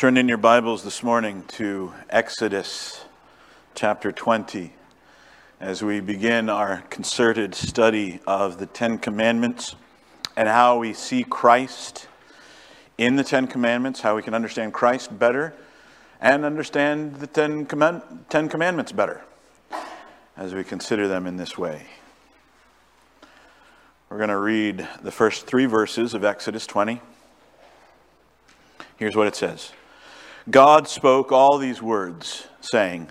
Turn in your Bibles this morning to Exodus chapter 20 as we begin our concerted study of the Ten Commandments and how we see Christ in the Ten Commandments, how we can understand Christ better and understand the Ten, Command- Ten Commandments better as we consider them in this way. We're going to read the first three verses of Exodus 20. Here's what it says. God spoke all these words, saying,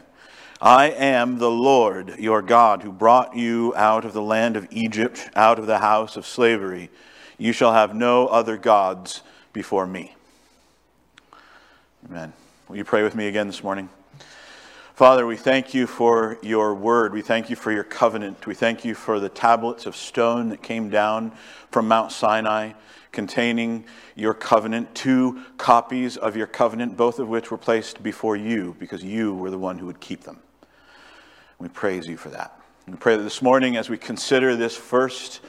I am the Lord your God who brought you out of the land of Egypt, out of the house of slavery. You shall have no other gods before me. Amen. Will you pray with me again this morning? Father, we thank you for your word. We thank you for your covenant. We thank you for the tablets of stone that came down from Mount Sinai containing your covenant, two copies of your covenant, both of which were placed before you because you were the one who would keep them. We praise you for that. We pray that this morning, as we consider this first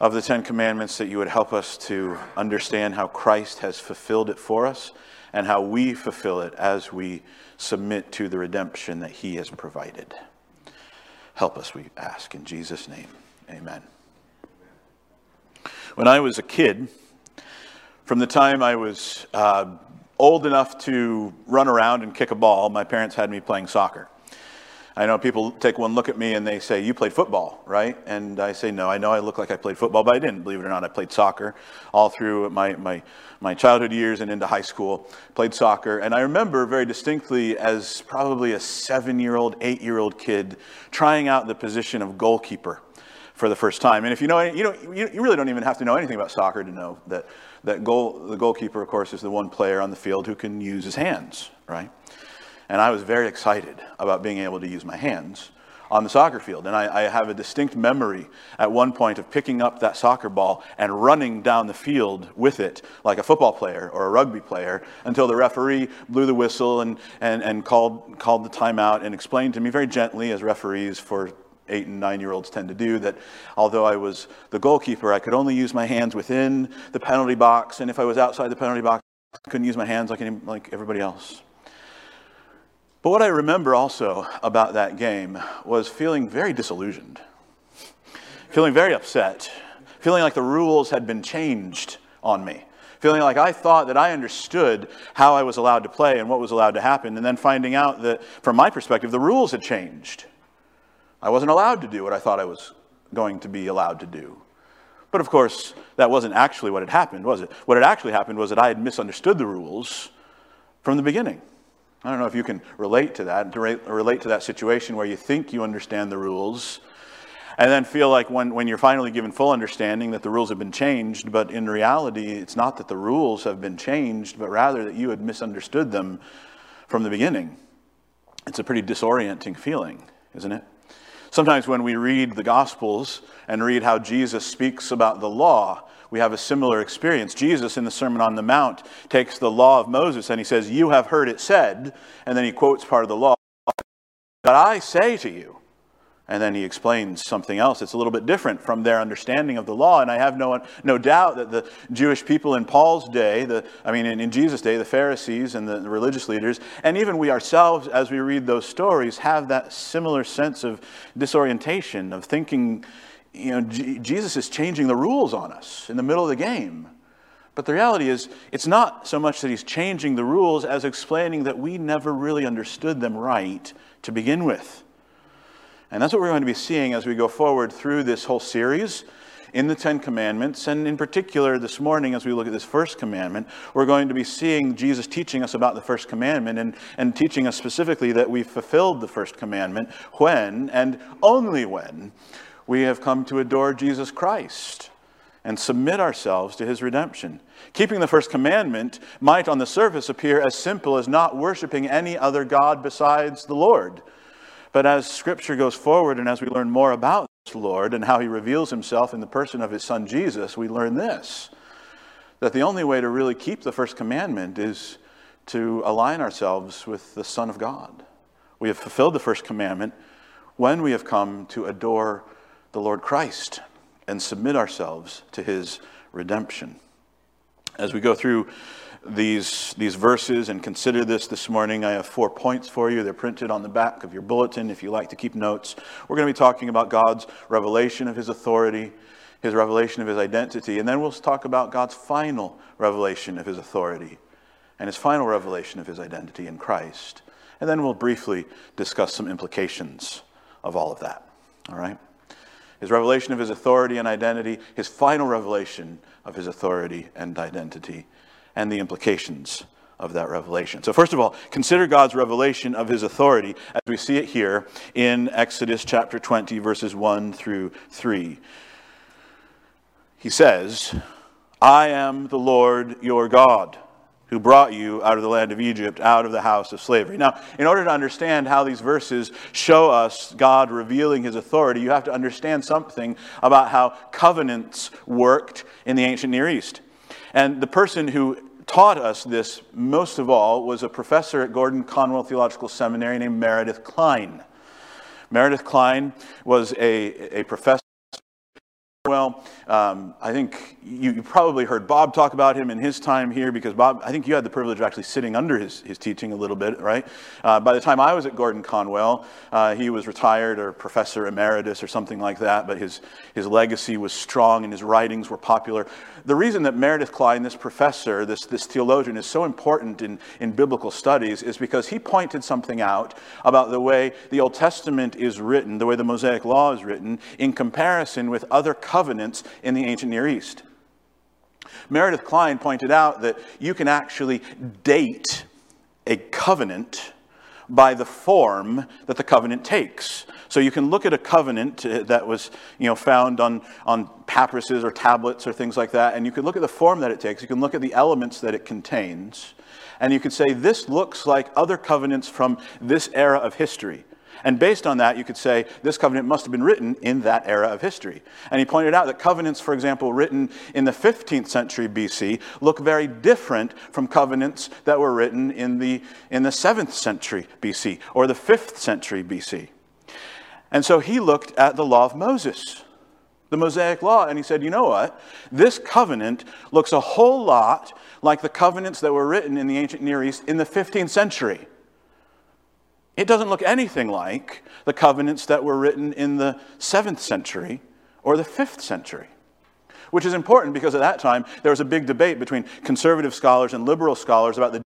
of the Ten Commandments, that you would help us to understand how Christ has fulfilled it for us and how we fulfill it as we submit to the redemption that he has provided. Help us, we ask, in Jesus' name. Amen. When I was a kid, from the time I was uh, old enough to run around and kick a ball, my parents had me playing soccer. I know people take one look at me and they say, You played football, right? And I say, No, I know I look like I played football, but I didn't. Believe it or not, I played soccer all through my, my, my childhood years and into high school. Played soccer. And I remember very distinctly as probably a seven year old, eight year old kid trying out the position of goalkeeper for the first time. And if you know, you know, you really don't even have to know anything about soccer to know that that goal, the goalkeeper, of course, is the one player on the field who can use his hands, right? And I was very excited about being able to use my hands on the soccer field. And I, I, have a distinct memory at one point of picking up that soccer ball and running down the field with it like a football player or a rugby player until the referee blew the whistle and, and, and called, called the timeout and explained to me very gently, as referees for eight and nine year olds tend to do that although I was the goalkeeper, I could only use my hands within the penalty box, and if I was outside the penalty box, I couldn't use my hands like, any, like everybody else. But what I remember also about that game was feeling very disillusioned, feeling very upset, feeling like the rules had been changed on me feeling like I thought that I understood how I was allowed to play and what was allowed to happen, and then finding out that, from my perspective, the rules had changed. I wasn't allowed to do what I thought I was going to be allowed to do. But of course, that wasn't actually what had happened, was it? What had actually happened was that I had misunderstood the rules from the beginning. I don't know if you can relate to that, to relate to that situation where you think you understand the rules and then feel like when, when you're finally given full understanding that the rules have been changed, but in reality, it's not that the rules have been changed, but rather that you had misunderstood them from the beginning. It's a pretty disorienting feeling, isn't it? Sometimes when we read the Gospels and read how Jesus speaks about the law, we have a similar experience. Jesus, in the Sermon on the Mount, takes the law of Moses and he says, You have heard it said, and then he quotes part of the law. But I say to you, and then he explains something else. It's a little bit different from their understanding of the law. And I have no, no doubt that the Jewish people in Paul's day, the, I mean, in, in Jesus' day, the Pharisees and the, the religious leaders, and even we ourselves, as we read those stories, have that similar sense of disorientation, of thinking, you know, G- Jesus is changing the rules on us in the middle of the game. But the reality is, it's not so much that he's changing the rules as explaining that we never really understood them right to begin with. And that's what we're going to be seeing as we go forward through this whole series in the Ten Commandments. And in particular, this morning, as we look at this first commandment, we're going to be seeing Jesus teaching us about the first commandment and, and teaching us specifically that we fulfilled the first commandment when and only when we have come to adore Jesus Christ and submit ourselves to his redemption. Keeping the first commandment might on the surface appear as simple as not worshiping any other God besides the Lord. But as Scripture goes forward and as we learn more about this Lord and how he reveals himself in the person of his Son Jesus, we learn this that the only way to really keep the first commandment is to align ourselves with the Son of God. We have fulfilled the first commandment when we have come to adore the Lord Christ and submit ourselves to his redemption. As we go through these, these verses and consider this this morning, I have four points for you. They're printed on the back of your bulletin if you like to keep notes. We're going to be talking about God's revelation of his authority, his revelation of his identity, and then we'll talk about God's final revelation of his authority and his final revelation of his identity in Christ. And then we'll briefly discuss some implications of all of that. All right? His revelation of his authority and identity, his final revelation of his authority and identity, and the implications of that revelation. So, first of all, consider God's revelation of his authority as we see it here in Exodus chapter 20, verses 1 through 3. He says, I am the Lord your God who brought you out of the land of Egypt, out of the house of slavery. Now, in order to understand how these verses show us God revealing his authority, you have to understand something about how covenants worked in the ancient Near East. And the person who taught us this most of all was a professor at Gordon Conwell Theological Seminary named Meredith Kline. Meredith Kline was a, a professor well, um, I think you, you, probably heard Bob talk about him in his time here because Bob, I think you had the privilege of actually sitting under his, his teaching a little bit, right? Uh, by the time I was at Gordon Conwell, uh, he was retired or professor emeritus or something like that, but his, his legacy was strong and his writings were popular. The reason that Meredith Kline, this professor, this, this theologian, is so important in, in biblical studies is because he pointed something out about the way the Old Testament is written, the way the Mosaic Law is written, in comparison with other covenants in the ancient Near East. Meredith Kline pointed out that you can actually date a covenant by the form that the covenant takes. So you can look at a covenant uh, that was you know, found on, on papyruses or tablets or things like that, and you can look at the form that it takes. You can look at the elements that it contains, and you could say, this looks like other covenants from this era of history. And based on that, you could say this covenant must have been written in that era of history. And he pointed out that covenants, for example, written in the 15th century BC, look very different from covenants that were written in the, in the 7th century BC or the 5th century BC. And so he looked at the law of Moses, the Mosaic law, and he said, you know what? This covenant looks a whole lot like the covenants that were written in the ancient Near East in the 15th century. It doesn't look anything like the covenants that were written in the 7th century or the 5th century. Which is important because at that time there was a big debate between conservative scholars and liberal scholars about the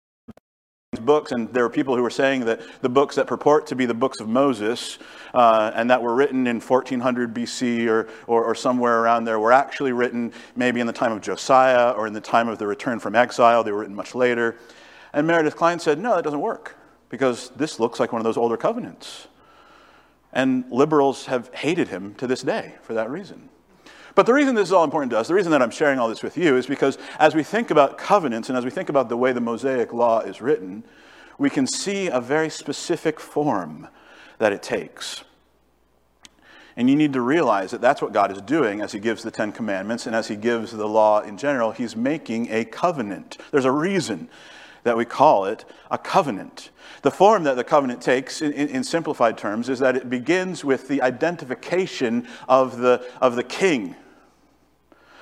books, and there were people who were saying that the books that purport to be the books of Moses uh, and that were written in 1400 BC or, or, or, somewhere around there were actually written maybe in the time of Josiah or in the time of the return from exile. They were written much later. And Meredith Kline said, no, that doesn't work because this looks like one of those older covenants. And liberals have hated him to this day for that reason. But the reason this is all important to us, the reason that I'm sharing all this with you, is because as we think about covenants and as we think about the way the Mosaic Law is written, we can see a very specific form that it takes. And you need to realize that that's what God is doing as He gives the Ten Commandments and as He gives the law in general. He's making a covenant. There's a reason that we call it a covenant. The form that the covenant takes, in, in, simplified terms, is that it begins with the identification of the, of the king,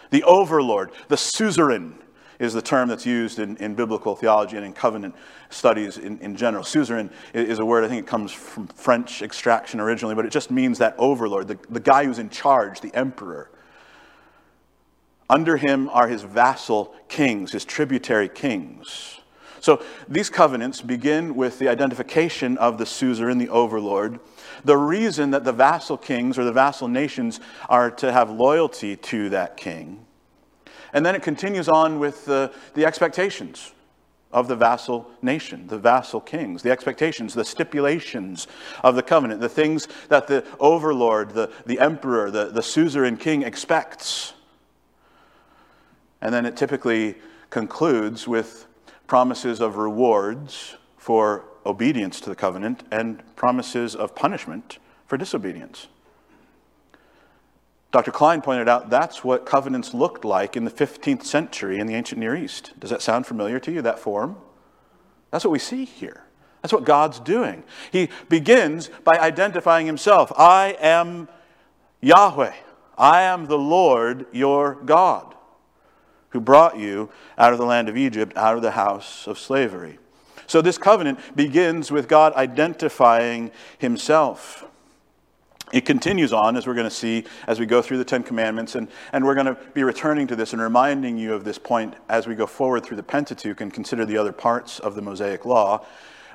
the overlord, the suzerain is the term that's used in, in biblical theology and in covenant studies in, in general. Suzerain is a word, I think it comes from French extraction originally, but it just means that overlord, the, the guy who's in charge, the emperor. Under him are his vassal kings, his tributary kings. So these covenants begin with the identification of the suzerain, the overlord. The reason that the vassal kings or the vassal nations are to have loyalty to that king. And then it continues on with the, the expectations of the vassal nation, the vassal kings, the expectations, the stipulations of the covenant, the things that the overlord, the, the emperor, the, the suzerain king expects. And then it typically concludes with promises of rewards for obedience to the covenant and promises of punishment for disobedience. Dr. Kline pointed out that's what covenants looked like in the 15th century in the ancient Near East. Does that sound familiar to you, that form? That's what we see here. That's what God's doing. He begins by identifying himself I am Yahweh, I am the Lord your God. Who brought you out of the land of Egypt, out of the house of slavery. So this covenant begins with God identifying himself. It continues on, as we're going to see as we go through the Ten Commandments, and, and we're going to be returning to this and reminding you of this point as we go forward through the Pentateuch and consider the other parts of the Mosaic Law.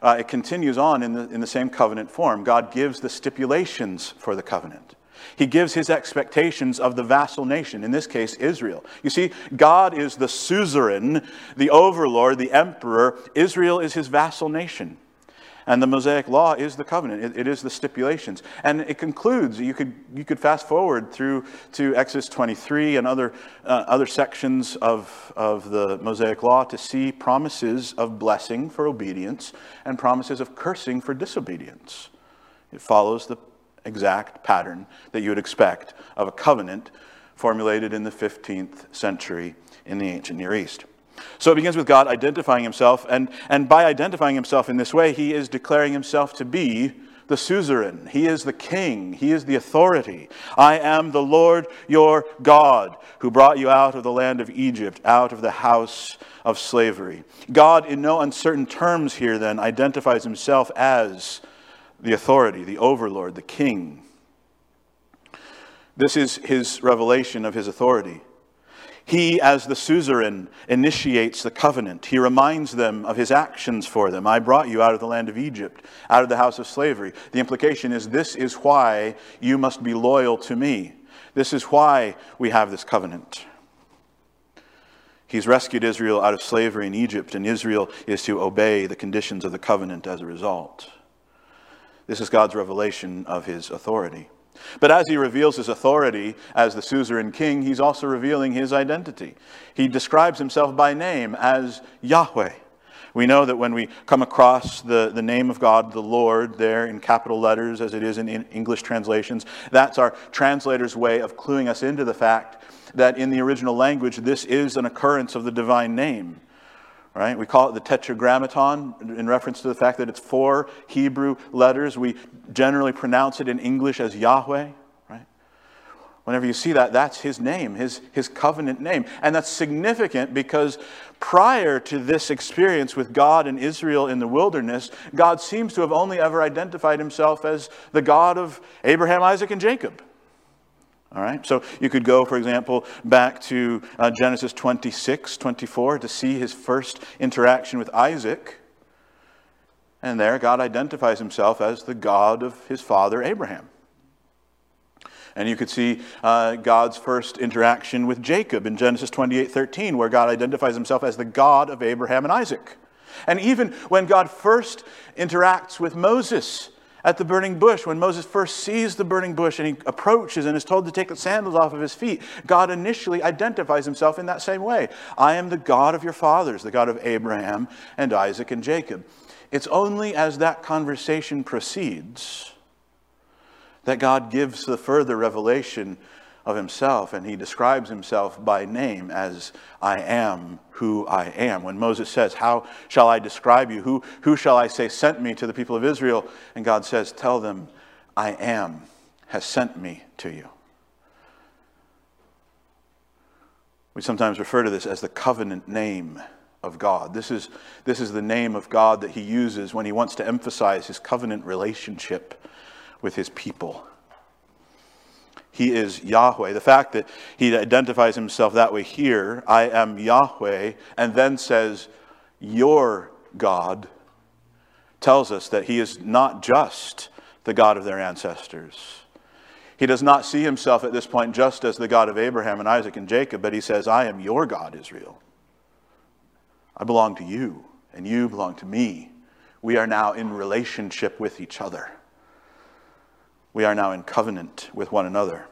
Uh, it continues on in the, in the same covenant form. God gives the stipulations for the covenant. He gives his expectations of the vassal nation, in this case, Israel. You see, God is the suzerain, the overlord, the emperor. Israel is his vassal nation. And the Mosaic law is the covenant, it, it is the stipulations. And it concludes, you could, you could fast forward through to Exodus 23 and other, uh, other sections of, of the Mosaic law to see promises of blessing for obedience and promises of cursing for disobedience. It follows the exact pattern that you would expect of a covenant formulated in the 15th century in the ancient Near East. So it begins with God identifying himself, and, and by identifying himself in this way, he is declaring himself to be the suzerain. He is the king. He is the authority. I am the Lord your God who brought you out of the land of Egypt, out of the house of slavery. God, in no uncertain terms here, then, identifies himself as the authority, the overlord, the king. This is his revelation of his authority. He, as the suzerain, initiates the covenant. He reminds them of his actions for them. I brought you out of the land of Egypt, out of the house of slavery. The implication is this is why you must be loyal to me. This is why we have this covenant. He's rescued Israel out of slavery in Egypt, and Israel is to obey the conditions of the covenant as a result. This is God's revelation of his authority. But as he reveals his authority as the suzerain king, he's also revealing his identity. He describes himself by name as Yahweh. We know that when we come across the, the name of God, the Lord, there in capital letters, as it is in, in English translations, that's our translator's way of cluing us into the fact that in the original language, this is an occurrence of the divine name right? We call it the tetragrammaton in reference to the fact that it's four Hebrew letters. We generally pronounce it in English as Yahweh, right? Whenever you see that, that's his name, his, his covenant name. And that's significant because prior to this experience with God and Israel in the wilderness, God seems to have only ever identified himself as the God of Abraham, Isaac, and Jacob. All right, so you could go, for example, back to uh, Genesis 26, 24 to see his first interaction with Isaac. And there, God identifies himself as the God of his father Abraham. And you could see uh, God's first interaction with Jacob in Genesis 28, 13, where God identifies himself as the God of Abraham and Isaac. And even when God first interacts with Moses at the burning bush, when Moses first sees the burning bush and he approaches and is told to take the sandals off of his feet, God initially identifies himself in that same way. I am the God of your fathers, the God of Abraham and Isaac and Jacob. It's only as that conversation proceeds that God gives the further revelation of himself, and he describes himself by name as I am who I am. When Moses says, How shall I describe you? Who, who shall I say sent me to the people of Israel? And God says, Tell them, I am has sent me to you. We sometimes refer to this as the covenant name of God. This is, this is the name of God that he uses when he wants to emphasize his covenant relationship with his people. He is Yahweh. The fact that he identifies himself that way here, I am Yahweh, and then says, Your God, tells us that he is not just the God of their ancestors. He does not see himself at this point just as the God of Abraham and Isaac and Jacob, but he says, I am your God, Israel. I belong to you, and you belong to me. We are now in relationship with each other we are now in covenant with one another.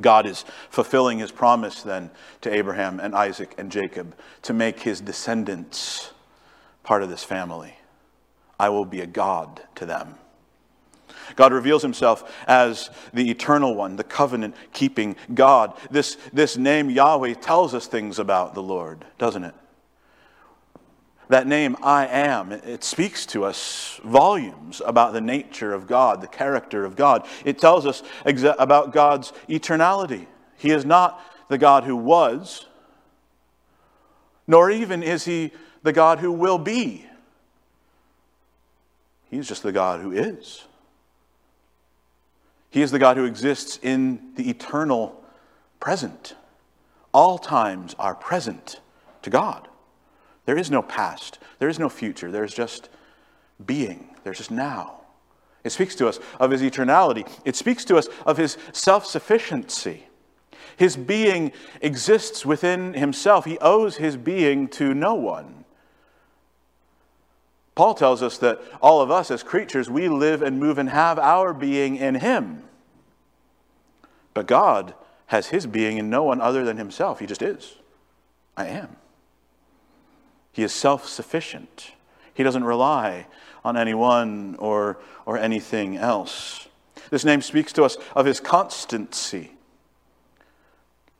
God is fulfilling his promise then to Abraham and Isaac and Jacob to make his descendants part of this family. I will be a God to them. God reveals himself as the eternal one, the covenant keeping God. This, this name, Yahweh, tells us things about the Lord, doesn't it? That name, I am, it speaks to us volumes about the nature of God, the character of God. It tells us exa- about God's eternality. He is not the God who was, nor even is he the God who will be. He's just the God who is. He is the God who exists in the eternal present. All times are present to God. There is no past, there is no future, there's just being, there's just now. It speaks to us of his eternality, it speaks to us of his self sufficiency. His being exists within himself, he owes his being to no one. Paul tells us that all of us as creatures, we live and move and have our being in him. But God has his being in no one other than himself. He just is. I am. He is self sufficient. He doesn't rely on anyone or, or anything else. This name speaks to us of his constancy.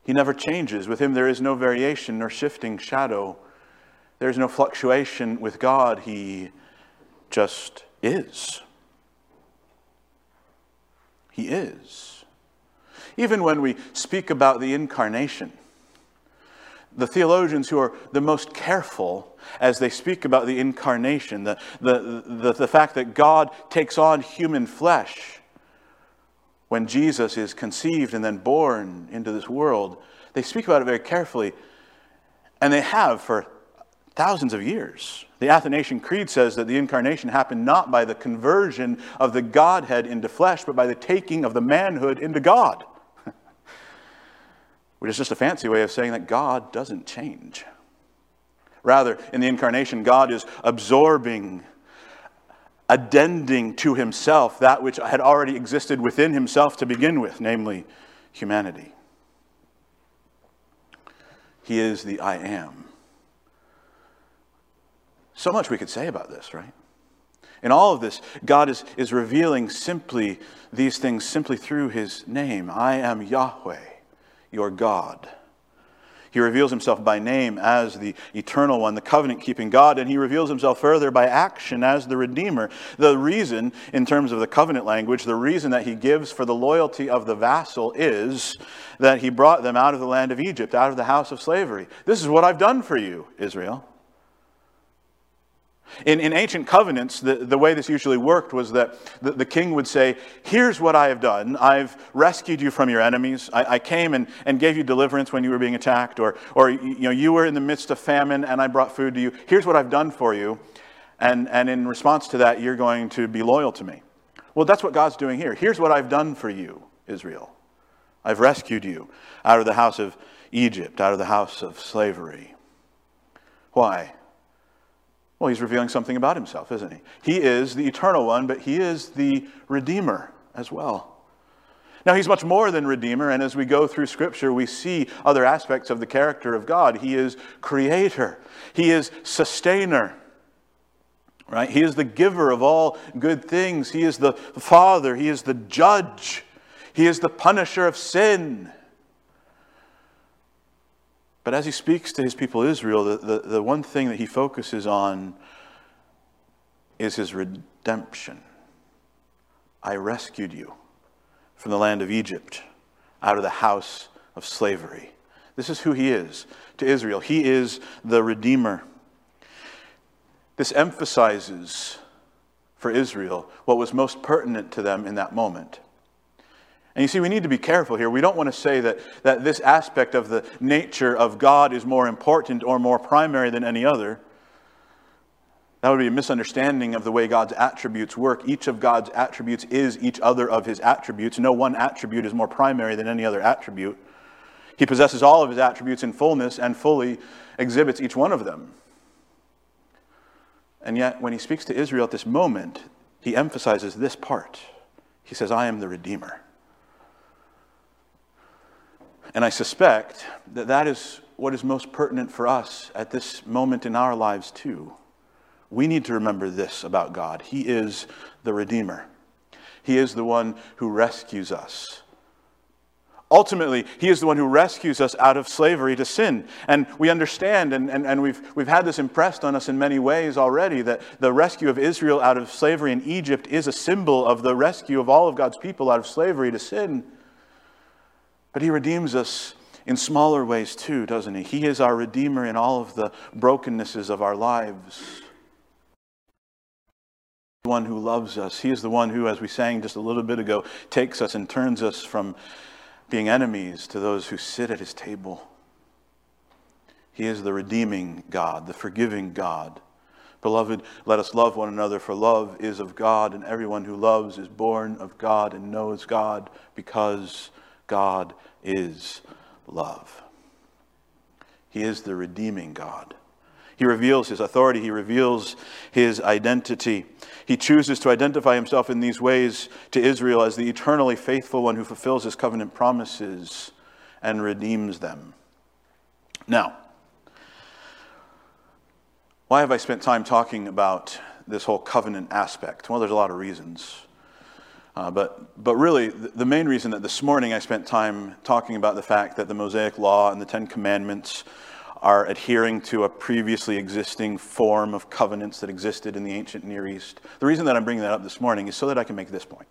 He never changes. With him, there is no variation nor shifting shadow. There is no fluctuation with God. He just is. He is. Even when we speak about the incarnation, the theologians who are the most careful as they speak about the incarnation, the, the, the, the, fact that God takes on human flesh when Jesus is conceived and then born into this world, they speak about it very carefully, and they have for thousands of years. The Athanasian Creed says that the incarnation happened not by the conversion of the Godhead into flesh, but by the taking of the manhood into God which is just a fancy way of saying that God doesn't change. Rather, in the incarnation, God is absorbing, addending to himself that which had already existed within himself to begin with, namely humanity. He is the I am. So much we could say about this, right? In all of this, God is, is revealing simply these things simply through his name. I am Yahweh your God. He reveals himself by name as the eternal one, the covenant keeping God, and he reveals himself further by action as the Redeemer. The reason, in terms of the covenant language, the reason that he gives for the loyalty of the vassal is that he brought them out of the land of Egypt, out of the house of slavery. This is what I've done for you, Israel. In, in ancient covenants, the, the way this usually worked was that the, the king would say, Here's what I have done. I've rescued you from your enemies. I, I came and, and gave you deliverance when you were being attacked, or, or you, know, you were in the midst of famine and I brought food to you. Here's what I've done for you. And, and in response to that, you're going to be loyal to me. Well, that's what God's doing here. Here's what I've done for you, Israel. I've rescued you out of the house of Egypt, out of the house of slavery. Why? Well, he's revealing something about himself, isn't he? He is the eternal one, but he is the Redeemer as well. Now, he's much more than Redeemer, and as we go through Scripture, we see other aspects of the character of God. He is Creator, He is Sustainer, right? He is the giver of all good things, He is the Father, He is the Judge, He is the Punisher of sin. But as he speaks to his people Israel, the, the, the one thing that he focuses on is his redemption. I rescued you from the land of Egypt, out of the house of slavery. This is who he is to Israel. He is the Redeemer. This emphasizes for Israel what was most pertinent to them in that moment. And you see, we need to be careful here. We don't want to say that, that this aspect of the nature of God is more important or more primary than any other. That would be a misunderstanding of the way God's attributes work. Each of God's attributes is each other of his attributes. No one attribute is more primary than any other attribute. He possesses all of his attributes in fullness and fully exhibits each one of them. And yet, when he speaks to Israel at this moment, he emphasizes this part. He says, I am the Redeemer. And I suspect that that is what is most pertinent for us at this moment in our lives, too. We need to remember this about God He is the Redeemer, He is the one who rescues us. Ultimately, He is the one who rescues us out of slavery to sin. And we understand, and, and, and we've, we've had this impressed on us in many ways already, that the rescue of Israel out of slavery in Egypt is a symbol of the rescue of all of God's people out of slavery to sin. But he redeems us in smaller ways too, doesn't he? He is our Redeemer in all of the brokennesses of our lives. The one who loves us. He is the one who, as we sang just a little bit ago, takes us and turns us from being enemies to those who sit at his table. He is the redeeming God, the forgiving God. Beloved, let us love one another, for love is of God, and everyone who loves is born of God and knows God because God is love. He is the redeeming God. He reveals his authority, he reveals his identity. He chooses to identify himself in these ways to Israel as the eternally faithful one who fulfills his covenant promises and redeems them. Now, why have I spent time talking about this whole covenant aspect? Well, there's a lot of reasons. Uh, but, but really, the main reason that this morning I spent time talking about the fact that the Mosaic Law and the Ten Commandments are adhering to a previously existing form of covenants that existed in the ancient Near East. The reason that I'm bringing that up this morning is so that I can make this point.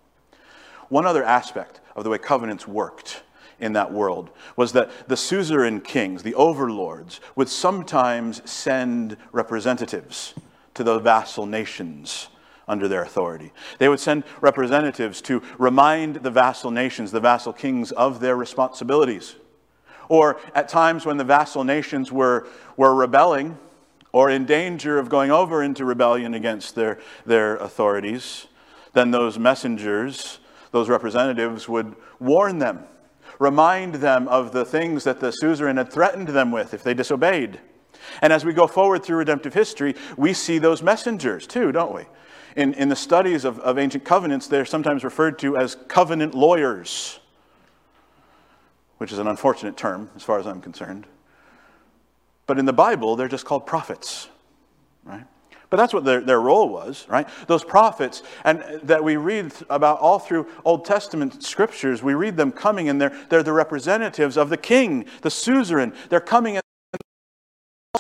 One other aspect of the way covenants worked in that world was that the suzerain kings, the overlords, would sometimes send representatives to the vassal nations under their authority. They would send representatives to remind the vassal nations, the vassal kings, of their responsibilities. Or at times when the vassal nations were, were rebelling or in danger of going over into rebellion against their, their authorities, then those messengers, those representatives, would warn them, remind them of the things that the suzerain had threatened them with if they disobeyed. And as we go forward through redemptive history, we see those messengers too, don't we? In, in the studies of, of ancient covenants, they're sometimes referred to as covenant lawyers, which is an unfortunate term as far as I'm concerned. But in the Bible, they're just called prophets, right? But that's what their, their role was, right? Those prophets, and that we read about all through Old Testament scriptures, we read them coming, and they're, they're the representatives of the king, the suzerain. They're coming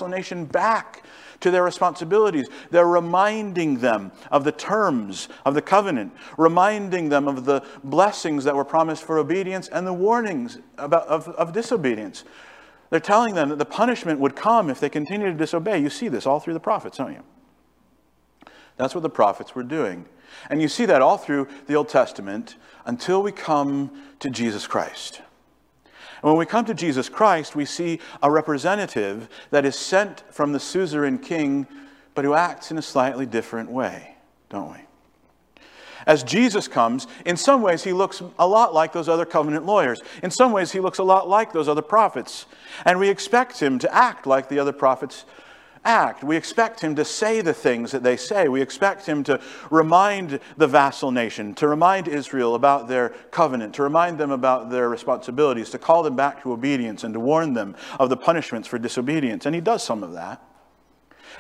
nation back to their responsibilities. They're reminding them of the terms of the covenant, reminding them of the blessings that were promised for obedience and the warnings about, of, of disobedience. They're telling them that the punishment would come if they continue to disobey. You see this all through the prophets, don't you? That's what the prophets were doing. And you see that all through the Old Testament until we come to Jesus Christ. And when we come to Jesus Christ, we see a representative that is sent from the suzerain king, but who acts in a slightly different way, don't we? As Jesus comes, in some ways he looks a lot like those other covenant lawyers. In some ways he looks a lot like those other prophets. And we expect him to act like the other prophets act. We expect him to say the things that they say. We expect him to remind the vassal nation, to remind Israel about their covenant, to remind them about their responsibilities, to call them back to obedience, and to warn them of the punishments for disobedience. And he does some of that.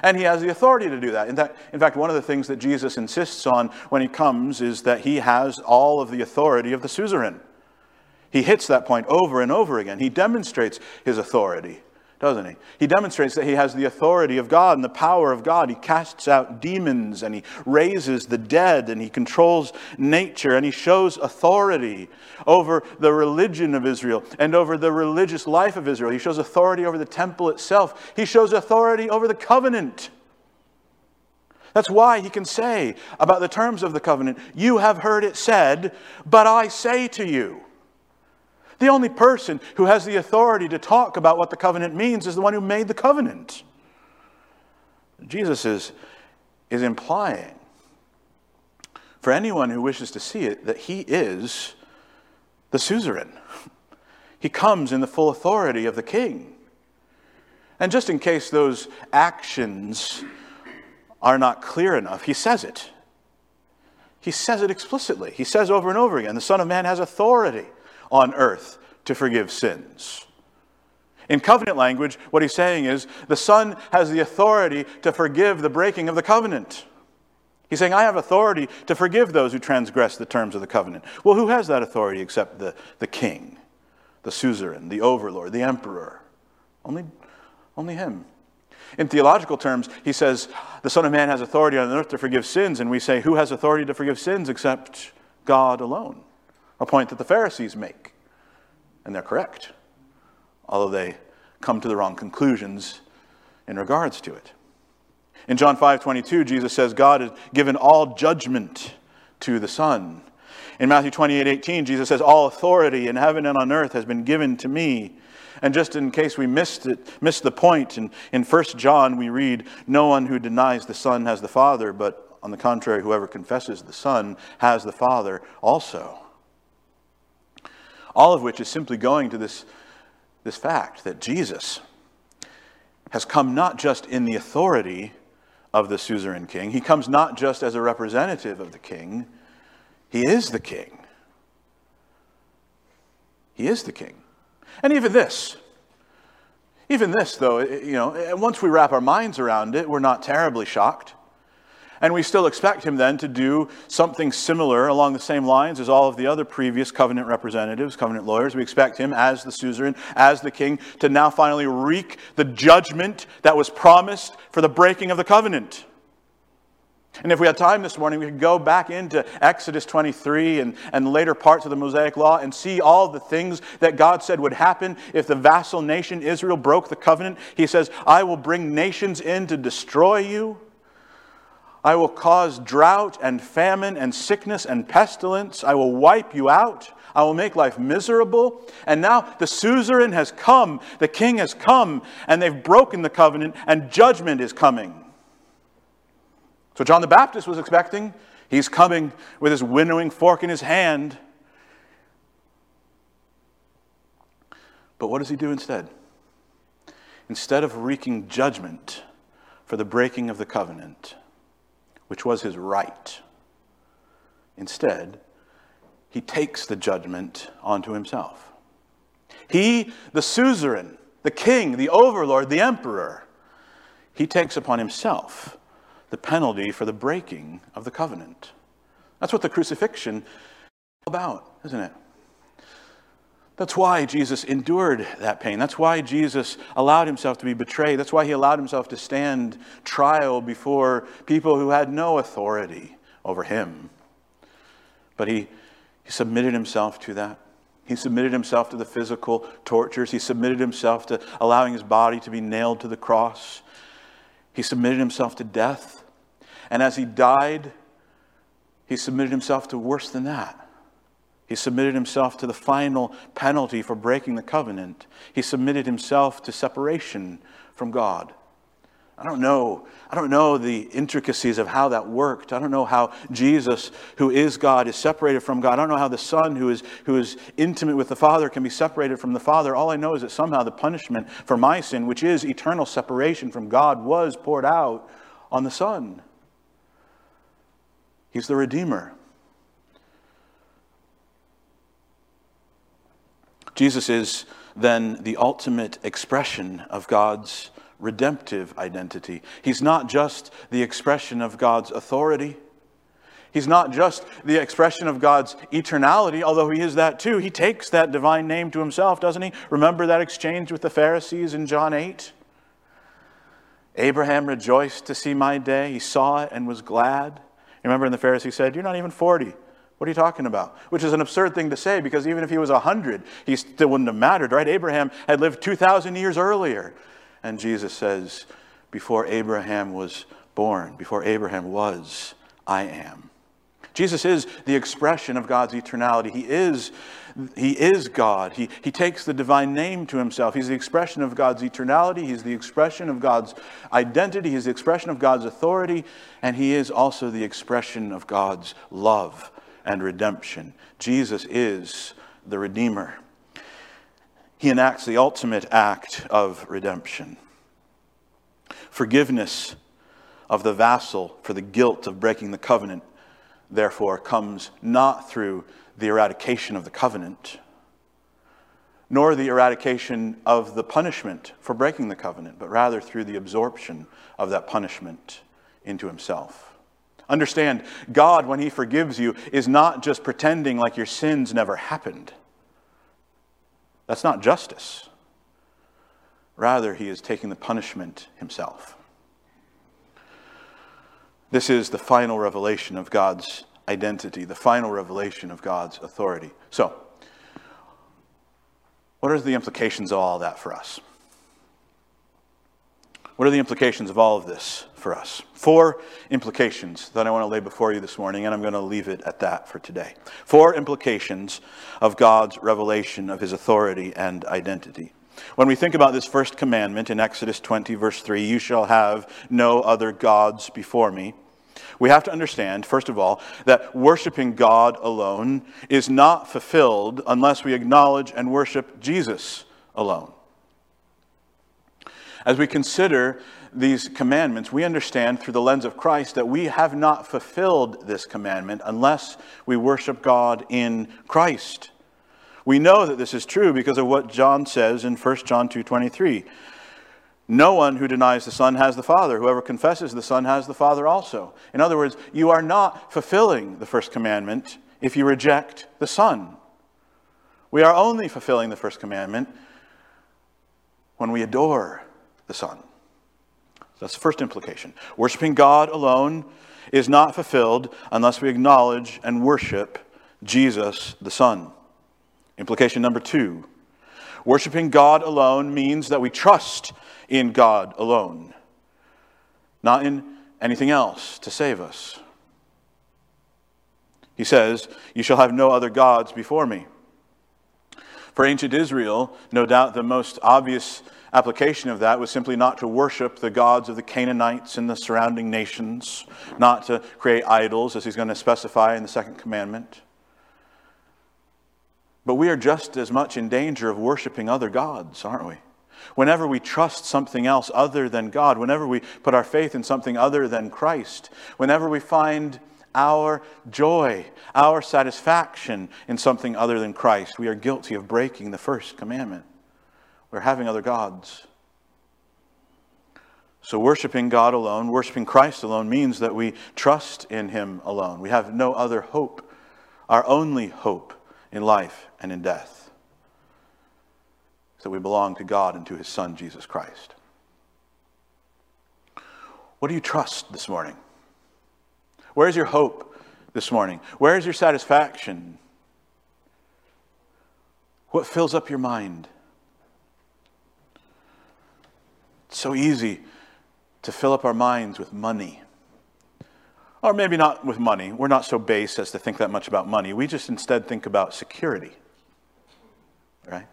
And he has the authority to do that. In, that. in fact, one of the things that Jesus insists on when he comes is that he has all of the authority of the suzerain. He hits that point over and over again. He demonstrates his authority doesn't he? He demonstrates that he has the authority of God and the power of God. He casts out demons and he raises the dead and he controls nature and he shows authority over the religion of Israel and over the religious life of Israel. He shows authority over the temple itself. He shows authority over the covenant. That's why he can say about the terms of the covenant, You have heard it said, but I say to you. The only person who has the authority to talk about what the covenant means is the one who made the covenant. Jesus is, is implying for anyone who wishes to see it that he is the suzerain. He comes in the full authority of the king. And just in case those actions are not clear enough, he says it. He says it explicitly. He says over and over again the Son of Man has authority on earth to forgive sins. In covenant language, what he's saying is the Son has the authority to forgive the breaking of the covenant. He's saying, I have authority to forgive those who transgress the terms of the covenant. Well, who has that authority except the, the king, the suzerain, the overlord, the emperor? Only, only him. In theological terms, he says, the Son of Man has authority on earth to forgive sins, and we say, who has authority to forgive sins except God alone? A point that the Pharisees make, and they're correct. although they come to the wrong conclusions in regards to it. In John 5 22, Jesus says, God has given all judgment to the Son. In Matthew 28 18, Jesus says, All authority in heaven and on earth has been given to me. And just in case we missed it, missed the point, in, in 1 John we read, No one who denies the Son has the Father, but on the contrary, whoever confesses the Son has the Father also. All of which is simply going to this, this fact that Jesus has come not just in the authority of the suzerain king, he comes not just as a representative of the king, he is the king. He is the king. And even this, even this, though, you know, once we wrap our minds around it, we're not terribly shocked. And we still expect him then to do something similar along the same lines as all of the other previous covenant representatives, covenant lawyers. We expect him as the suzerain, as the king, to now finally wreak the judgment that was promised for the breaking of the covenant. And if we had time this morning, we could go back into Exodus 23 and, and later parts of the Mosaic Law and see all the things that God said would happen if the vassal nation Israel broke the covenant. He says, I will bring nations in to destroy you. I will cause drought and famine and sickness and pestilence. I will wipe you out. I will make life miserable. And now the suzerain has come, the king has come, and they've broken the covenant, and judgment is coming. So John the Baptist was expecting. He's coming with his winnowing fork in his hand. But what does he do instead? Instead of wreaking judgment for the breaking of the covenant, which was his right, instead, he takes the judgment onto himself. He, the suzerain, the king, the overlord, the emperor, he takes upon himself the penalty for the breaking of the covenant. That's what the crucifixion is about, isn't it? That's why Jesus endured that pain. That's why Jesus allowed himself to be betrayed. That's why he allowed himself to stand trial before people who had no authority over him. But he, he submitted himself to that. He submitted himself to the physical tortures. He submitted himself to allowing his body to be nailed to the cross. He submitted himself to death. And as he died, he submitted himself to worse than that. He submitted himself to the final penalty for breaking the covenant. He submitted himself to separation from God. I don't know. I don't know the intricacies of how that worked. I don't know how Jesus, who is God, is separated from God. I don't know how the Son, who is, who is intimate with the Father, can be separated from the Father. All I know is that somehow the punishment for my sin, which is eternal separation from God, was poured out on the Son. He's the Redeemer. Jesus is then the ultimate expression of God's redemptive identity. He's not just the expression of God's authority. He's not just the expression of God's eternality, although he is that too. He takes that divine name to himself, doesn't he? Remember that exchange with the Pharisees in John 8? Abraham rejoiced to see my day. He saw it and was glad. Remember, and the Pharisee said, You're not even 40. What are you talking about? Which is an absurd thing to say because even if he was 100, he still wouldn't have mattered, right? Abraham had lived 2,000 years earlier. And Jesus says, Before Abraham was born, before Abraham was, I am. Jesus is the expression of God's eternality. He is, he is God. He, he takes the divine name to himself. He's the expression of God's eternality. He's the expression of God's identity. He's the expression of God's authority. And he is also the expression of God's love and redemption. Jesus is the Redeemer. He enacts the ultimate act of redemption. Forgiveness of the vassal for the guilt of breaking the covenant therefore, comes not through the eradication of the covenant, nor the eradication of the punishment for breaking the covenant, but rather through the absorption of that punishment into himself. Understand, God, when He forgives you, is not just pretending like your sins never happened. That's not justice. Rather, He is taking the punishment Himself. This is the final revelation of God's identity, the final revelation of God's authority. So, What are the implications of all that for us? What are the implications of all of this for us? Four implications that I want to lay before you this morning, and I'm going to leave it at that for today. Four implications of God's revelation of his authority and identity. When we think about this first commandment in Exodus 20, verse 3, you shall have no other gods before me. We have to understand, first of all, that worshiping God alone is not fulfilled unless we acknowledge and worship Jesus alone. As we consider these commandments, we understand through the lens of Christ that we have not fulfilled this commandment unless we worship God in Christ. We know that this is true because of what John says in 1 John 2:23. No one who denies the Son has the Father. Whoever confesses the Son has the Father also. In other words, you are not fulfilling the first commandment if you reject the Son. We are only fulfilling the first commandment when we adore the Son. That's the first implication. Worshipping God alone is not fulfilled unless we acknowledge and worship Jesus the Son. Implication number two worshiping God alone means that we trust in God alone, not in anything else to save us. He says, You shall have no other gods before me. For ancient Israel, no doubt the most obvious application of that was simply not to worship the gods of the Canaanites and the surrounding nations, not to create idols, as he's going to specify in the second commandment. But we are just as much in danger of worshiping other gods, aren't we? Whenever we trust something else other than God, whenever we put our faith in something other than Christ, whenever we find our joy, our satisfaction in something other than Christ, we are guilty of breaking the first commandment. We're having other gods. So, worshiping God alone, worshiping Christ alone, means that we trust in Him alone. We have no other hope. Our only hope in life and in death is that we belong to God and to His Son, Jesus Christ. What do you trust this morning? Where's your hope this morning? Where is your satisfaction? What fills up your mind? It's so easy to fill up our minds with money. Or maybe not with money. We're not so base as to think that much about money. We just instead think about security. Right?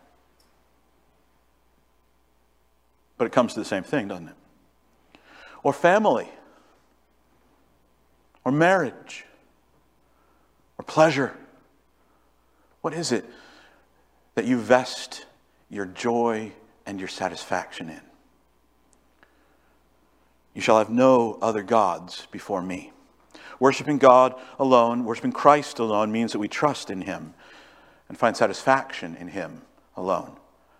But it comes to the same thing, doesn't it? Or family. Or marriage. Or pleasure. What is it that you vest your joy and your satisfaction in? You shall have no other gods before me. Worshipping God alone, worshiping Christ alone, means that we trust in Him and find satisfaction in Him alone.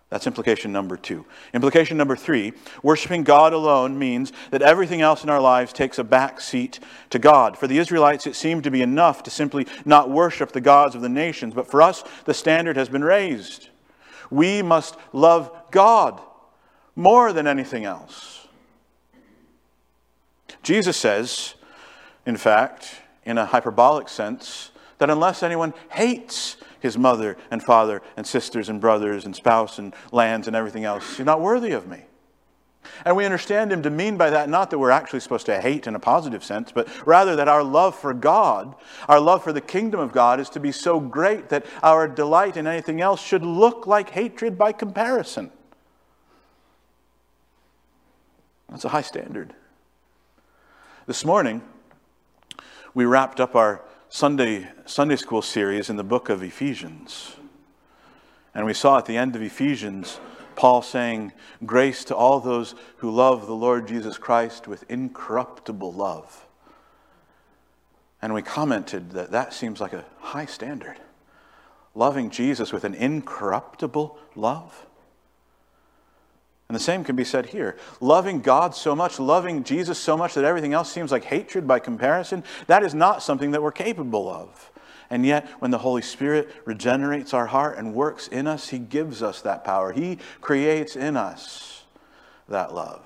That's implication number two. Implication number three worshiping God alone means that everything else in our lives takes a back seat to God. For the Israelites, it seemed to be enough to simply not worship the gods of the nations, but for us, the standard has been raised. We must love God more than anything else. Jesus says, in fact, in a hyperbolic sense, that unless anyone hates his mother and father and sisters and brothers and spouse and lands and everything else, you're not worthy of me. And we understand him to mean by that not that we're actually supposed to hate in a positive sense, but rather that our love for God, our love for the kingdom of God, is to be so great that our delight in anything else should look like hatred by comparison. That's a high standard. This morning, we wrapped up our Sunday, Sunday school series in the book of Ephesians. And we saw at the end of Ephesians, Paul saying, Grace to all those who love the Lord Jesus Christ with incorruptible love. And we commented that that seems like a high standard. Loving Jesus with an incorruptible love. And the same can be said here. Loving God so much, loving Jesus so much that everything else seems like hatred by comparison, that is not something that we're capable of. And yet, when the Holy Spirit regenerates our heart and works in us, He gives us that power. He creates in us that love.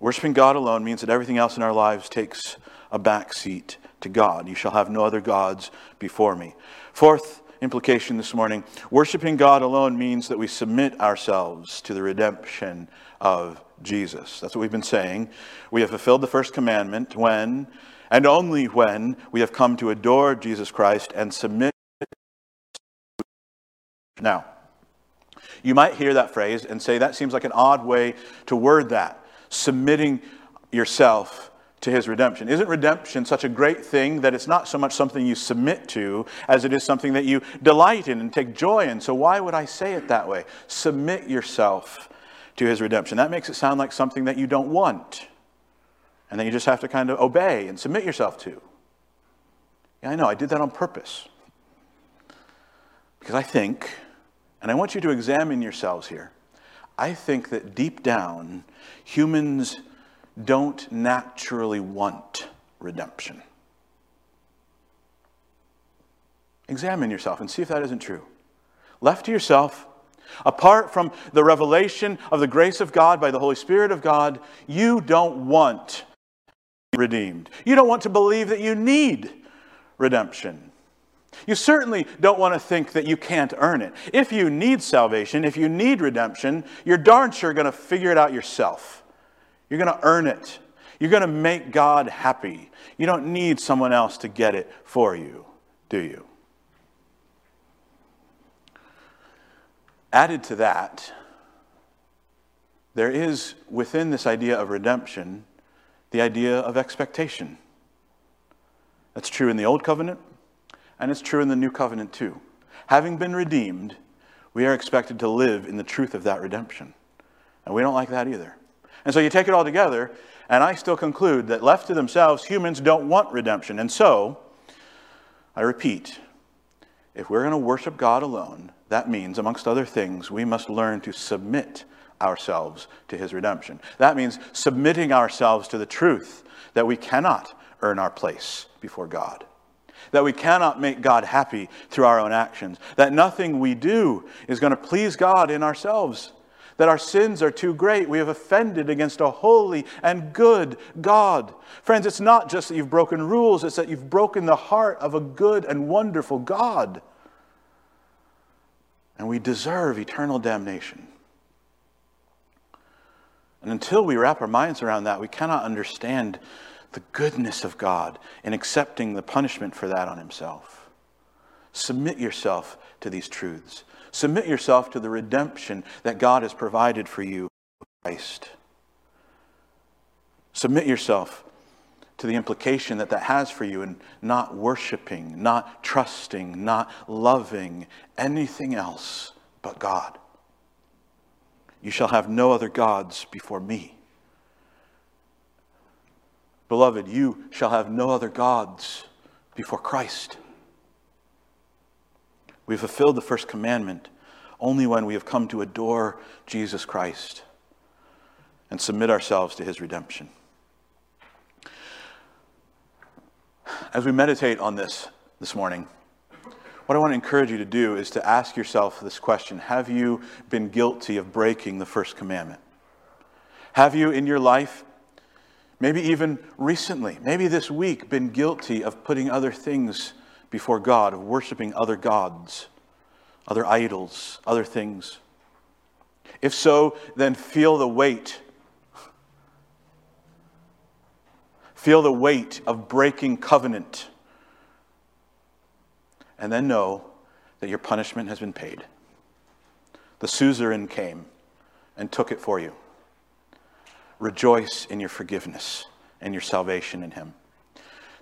Worshipping God alone means that everything else in our lives takes a back seat to God. You shall have no other gods before me. Fourth implication this morning. Worshiping God alone means that we submit ourselves to the redemption of Jesus. That's what we've been saying. We have fulfilled the first commandment when, and only when, we have come to adore Jesus Christ and submit. Now, you might hear that phrase and say that seems like an odd way to word that, submitting yourself to his redemption. Isn't redemption such a great thing that it's not so much something you submit to as it is something that you delight in and take joy in? So, why would I say it that way? Submit yourself to his redemption. That makes it sound like something that you don't want and that you just have to kind of obey and submit yourself to. Yeah, I know, I did that on purpose. Because I think, and I want you to examine yourselves here, I think that deep down, humans don't naturally want redemption. Examine yourself and see if that isn't true. Left to yourself, Apart from the revelation of the grace of God by the Holy Spirit of God, you don't want redeemed. You don't want to believe that you need redemption. You certainly don't want to think that you can't earn it. If you need salvation, if you need redemption, you're darn sure going to figure it out yourself. You're going to earn it. You're going to make God happy. You don't need someone else to get it for you, do you? Added to that, there is within this idea of redemption the idea of expectation. That's true in the Old Covenant, and it's true in the New Covenant too. Having been redeemed, we are expected to live in the truth of that redemption. And we don't like that either. And so you take it all together, and I still conclude that left to themselves, humans don't want redemption. And so, I repeat, if we're going to worship God alone, that means, amongst other things, we must learn to submit ourselves to his redemption. That means submitting ourselves to the truth that we cannot earn our place before God, that we cannot make God happy through our own actions, that nothing we do is going to please God in ourselves, that our sins are too great. We have offended against a holy and good God. Friends, it's not just that you've broken rules, it's that you've broken the heart of a good and wonderful God and we deserve eternal damnation. And until we wrap our minds around that, we cannot understand the goodness of God in accepting the punishment for that on Himself. Submit yourself to these truths. Submit yourself to the redemption that God has provided for you in Christ. Submit yourself to the implication that that has for you in not worshiping, not trusting, not loving anything else but God. You shall have no other gods before me. Beloved, you shall have no other gods before Christ. We have fulfilled the first commandment only when we have come to adore Jesus Christ and submit ourselves to his redemption. As we meditate on this this morning, what I want to encourage you to do is to ask yourself this question Have you been guilty of breaking the first commandment? Have you in your life, maybe even recently, maybe this week, been guilty of putting other things before God, of worshiping other gods, other idols, other things? If so, then feel the weight Feel the weight of breaking covenant. And then know that your punishment has been paid. The suzerain came and took it for you. Rejoice in your forgiveness and your salvation in him.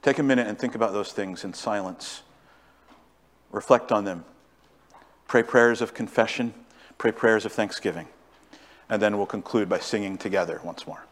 Take a minute and think about those things in silence. Reflect on them. Pray prayers of confession, pray prayers of thanksgiving. And then we'll conclude by singing together once more.